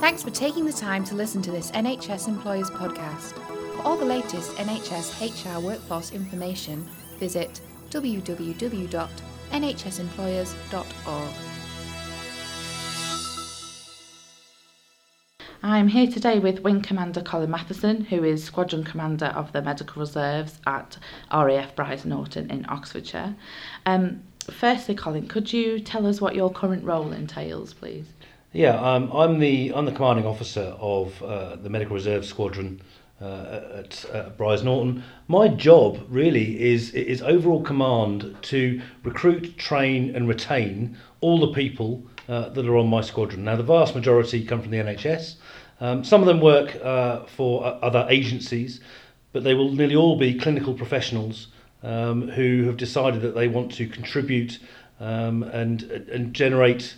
Thanks for taking the time to listen to this NHS Employers podcast. For all the latest NHS HR workforce information, visit www.nhsemployers.org. I'm here today with Wing Commander Colin Matheson, who is Squadron Commander of the Medical Reserves at RAF Brize Norton in Oxfordshire. Um, firstly, Colin, could you tell us what your current role entails, please? Yeah, um, I'm the I'm the commanding officer of uh, the Medical Reserve Squadron uh, at uh, Brize Norton. My job really is is overall command to recruit, train, and retain all the people uh, that are on my squadron. Now, the vast majority come from the NHS. Um, some of them work uh, for other agencies, but they will nearly all be clinical professionals um, who have decided that they want to contribute um, and and generate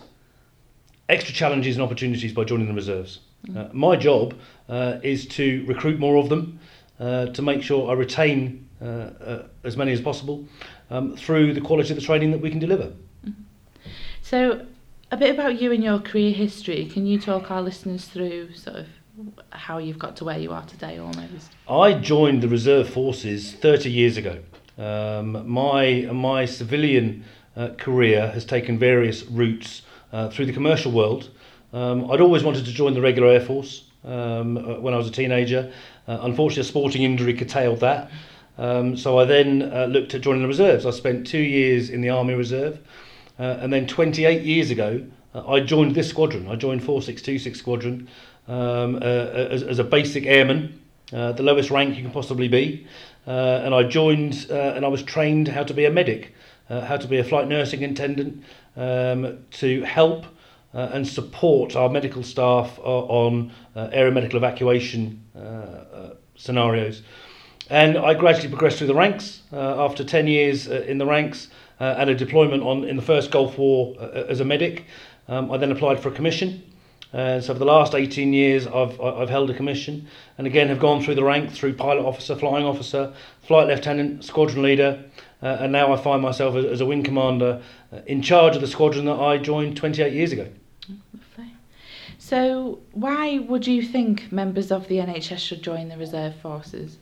extra challenges and opportunities by joining the reserves. Mm. Uh, my job uh, is to recruit more of them, uh, to make sure I retain uh, uh, as many as possible um, through the quality of the training that we can deliver. Mm. So, a bit about you and your career history. Can you talk our listeners through sort of how you've got to where you are today almost? I joined the reserve forces 30 years ago. Um, my my civilian uh, career has taken various routes uh, through the commercial world. Um, I'd always wanted to join the regular Air Force um, uh, when I was a teenager. Uh, unfortunately, a sporting injury curtailed that. Um, so I then uh, looked at joining the reserves. I spent two years in the Army Reserve, uh, and then 28 years ago, uh, I joined this squadron. I joined 4626 Squadron um, as, as a basic airman, the lowest rank you can possibly be. And I joined and I was trained how to be a medic, uh, how to be a flight nursing attendant, um, to help uh, and support our medical staff uh, on uh, aeromedical evacuation uh, uh, scenarios. And I gradually progressed through the ranks uh, after 10 years in the ranks and a deployment on in the first Gulf War as a medic. Um, I then applied for a commission. So for the last 18 years, I've, I've held a commission and again have gone through the rank through pilot officer, flying officer, flight lieutenant, squadron leader, uh, and now I find myself as, as a wing commander uh, in charge of the squadron that I joined 28 years ago. So, why would you think members of the NHS should join the reserve forces?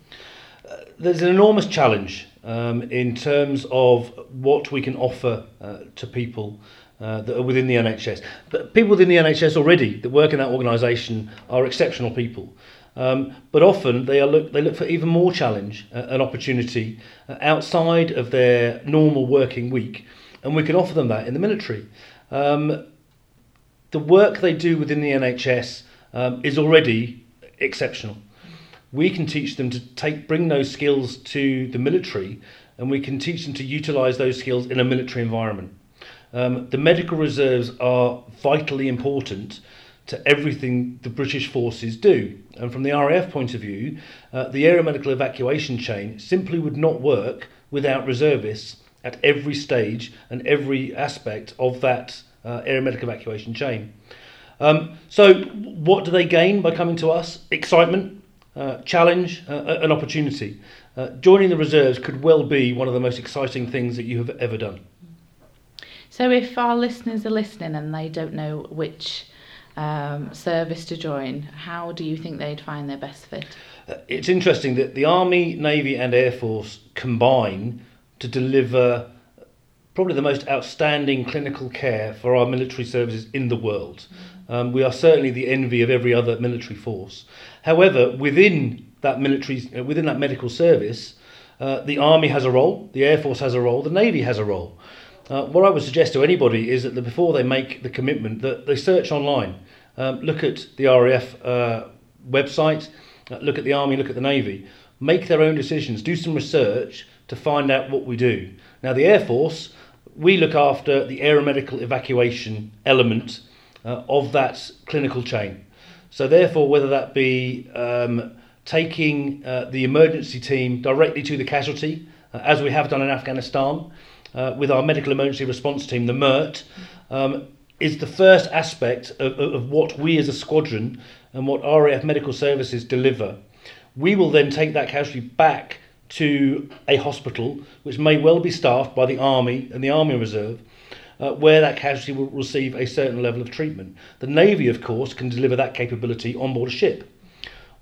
Uh, there's an enormous challenge um, in terms of what we can offer uh, to people uh, that are within the NHS. But people within the NHS already that work in that organisation are exceptional people. Um, but often they look they look for even more challenge, uh, an opportunity uh, outside of their normal working week, and we can offer them that in the military. Um, the work they do within the NHS um, is already exceptional. We can teach them to take bring those skills to the military, and we can teach them to utilise those skills in a military environment. Um, the medical reserves are vitally important to everything the British forces do. And from the RAF point of view, uh, the aeromedical evacuation chain simply would not work without reservists at every stage and every aspect of that uh, aeromedical evacuation chain. Um, so, what do they gain by coming to us? Excitement, uh, challenge, uh, an opportunity. Uh, joining the reserves could well be one of the most exciting things that you have ever done. So, if our listeners are listening and they don't know which um, service to join, how do you think they'd find their best fit? Uh, it's interesting that the Army, Navy, and Air Force combine to deliver probably the most outstanding clinical care for our military services in the world. Um, we are certainly the envy of every other military force. However, within that military, uh, within that medical service, uh, the Army has a role, the Air Force has a role, the Navy has a role. Uh, what I would suggest to anybody is that the, before they make the commitment, that they search online, um, look at the RAF uh, website, uh, look at the Army, look at the Navy, make their own decisions, do some research to find out what we do. Now, the Air Force, we look after the aeromedical evacuation element uh, of that clinical chain. So, therefore, whether that be um, taking uh, the emergency team directly to the casualty, uh, as we have done in Afghanistan, uh, with our medical emergency response team, the MERT, um, is the first aspect of, of what we as a squadron and what RAF Medical Services deliver. We will then take that casualty back to a hospital, which may well be staffed by the Army and the Army Reserve, uh, where that casualty will receive a certain level of treatment. The Navy, of course, can deliver that capability on board a ship.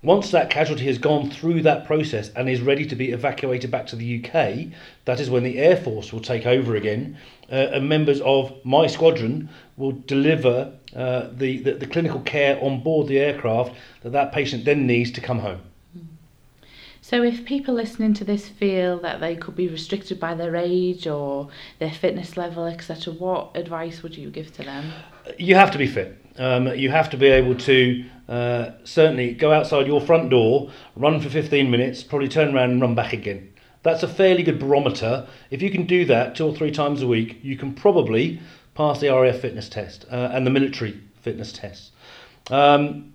Once that casualty has gone through that process and is ready to be evacuated back to the UK, that is when the Air Force will take over again, uh, and members of my squadron will deliver uh, the, the, the clinical care on board the aircraft that that patient then needs to come home. So, if people listening to this feel that they could be restricted by their age or their fitness level, etc., what advice would you give to them? You have to be fit. Um, you have to be able to uh, certainly go outside your front door, run for 15 minutes, probably turn around and run back again. That's a fairly good barometer. If you can do that two or three times a week, you can probably pass the RAF fitness test uh, and the military fitness test. Um,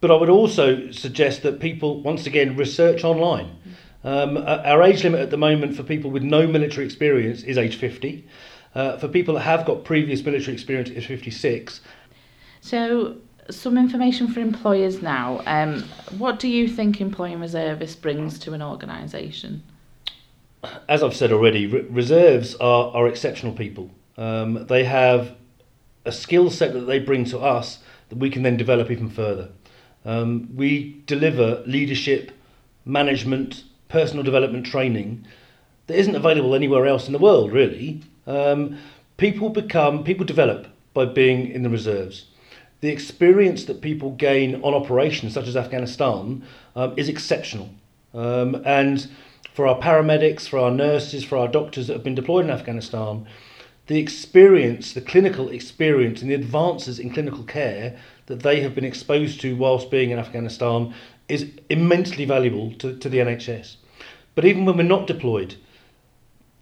but I would also suggest that people, once again, research online. Um, our age limit at the moment for people with no military experience is age 50. Uh, for people that have got previous military experience is 56. So, some information for employers now. Um, what do you think employing reservists brings to an organisation? As I've said already, re- reserves are, are exceptional people. Um, they have a skill set that they bring to us that we can then develop even further. Um, we deliver leadership, management, personal development training that isn't available anywhere else in the world, really. Um, people become, people develop by being in the reserves. The experience that people gain on operations such as Afghanistan um, is exceptional. Um, and for our paramedics, for our nurses, for our doctors that have been deployed in Afghanistan, the experience, the clinical experience, and the advances in clinical care that they have been exposed to whilst being in Afghanistan is immensely valuable to, to the NHS. But even when we're not deployed,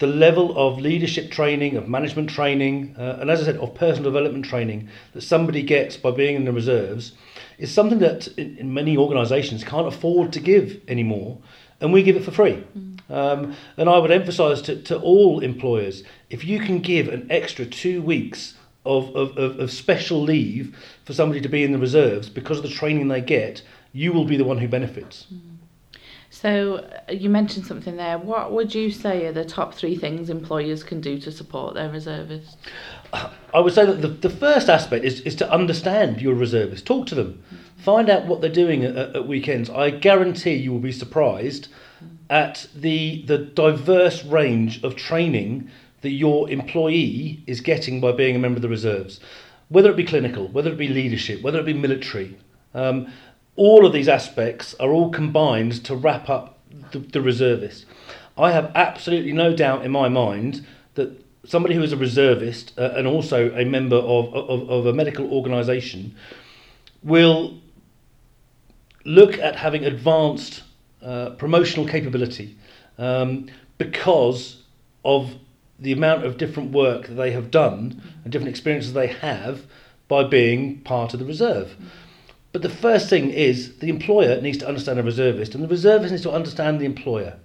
the level of leadership training, of management training, uh, and as I said, of personal development training that somebody gets by being in the reserves is something that in, in many organisations can't afford to give anymore, and we give it for free. Mm. Um, and I would emphasise to, to all employers if you can give an extra two weeks of, of, of, of special leave for somebody to be in the reserves because of the training they get, you will be the one who benefits. Mm. So uh, you mentioned something there. What would you say are the top three things employers can do to support their reservists? I would say that the, the first aspect is, is to understand your reservists. Talk to them. Find out what they're doing at, at weekends. I guarantee you will be surprised at the, the diverse range of training that your employee is getting by being a member of the reserves, whether it be clinical, whether it be leadership, whether it be military. Um, all of these aspects are all combined to wrap up the, the reservist. I have absolutely no doubt in my mind that somebody who is a reservist uh, and also a member of, of, of a medical organisation will look at having advanced uh, promotional capability um, because of the amount of different work that they have done and different experiences they have by being part of the reserve. But the first thing is the employer needs to understand a reservist, and the reservist needs to understand the employer.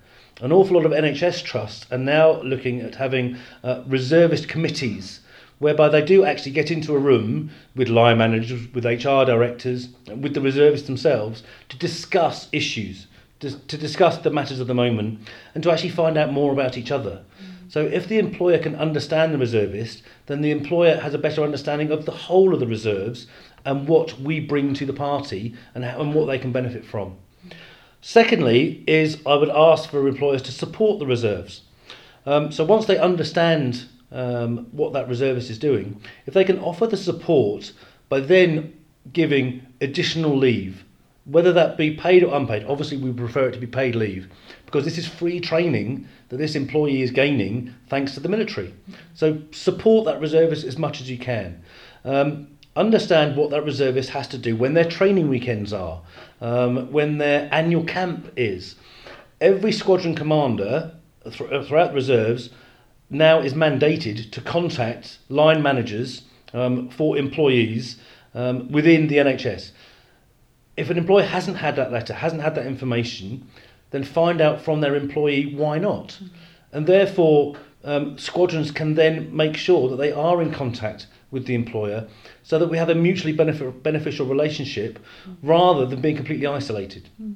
An awful lot of NHS trusts are now looking at having uh, reservist committees whereby they do actually get into a room with line managers, with HR directors, with the reservists themselves to discuss issues, to, to discuss the matters of the moment, and to actually find out more about each other. So if the employer can understand the reservist, then the employer has a better understanding of the whole of the reserves and what we bring to the party and, how, and what they can benefit from. Secondly, is I would ask for employers to support the reserves. Um, so once they understand um, what that reservist is doing, if they can offer the support by then giving additional leave, whether that be paid or unpaid, obviously we prefer it to be paid leave because this is free training that this employee is gaining thanks to the military. So support that reservist as much as you can. Um, understand what that reservist has to do when their training weekends are, um, when their annual camp is. Every squadron commander th- uh, throughout the reserves now is mandated to contact line managers um, for employees um, within the NHS. If an employer hasn't had that letter, hasn't had that information, then find out from their employee why not. Mm-hmm. And therefore, um, squadrons can then make sure that they are in contact with the employer so that we have a mutually benefit, beneficial relationship rather than being completely isolated. Mm-hmm.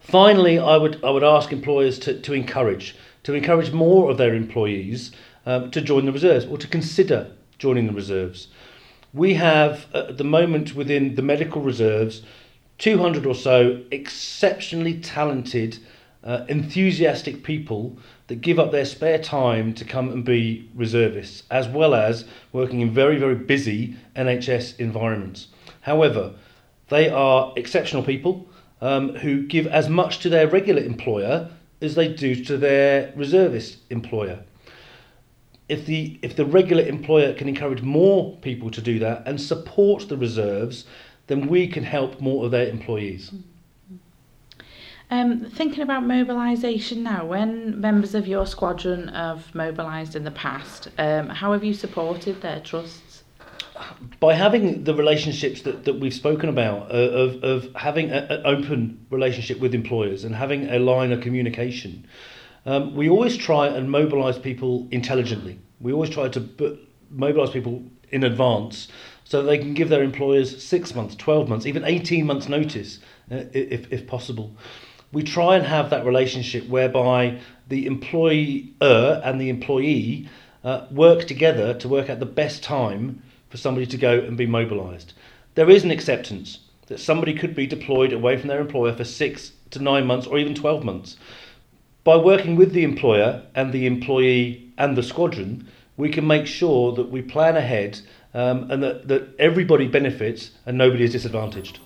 Finally, I would, I would ask employers to, to encourage, to encourage more of their employees um, to join the reserves or to consider joining the reserves. We have, at the moment, within the medical reserves, 200 or so exceptionally talented, uh, enthusiastic people that give up their spare time to come and be reservists, as well as working in very, very busy NHS environments. However, they are exceptional people um, who give as much to their regular employer as they do to their reservist employer. If the if the regular employer can encourage more people to do that and support the reserves, then we can help more of their employees. Um, thinking about mobilisation now, when members of your squadron have mobilised in the past, um, how have you supported their trusts? by having the relationships that, that we've spoken about, uh, of, of having an open relationship with employers and having a line of communication, um, we always try and mobilise people intelligently. We always try to b- mobilise people in advance so they can give their employers six months, 12 months, even 18 months notice uh, if, if possible. We try and have that relationship whereby the employer and the employee uh, work together to work out the best time for somebody to go and be mobilised. There is an acceptance that somebody could be deployed away from their employer for six to nine months or even 12 months. By working with the employer and the employee and the squadron, we can make sure that we plan ahead um, and that, that everybody benefits and nobody is disadvantaged.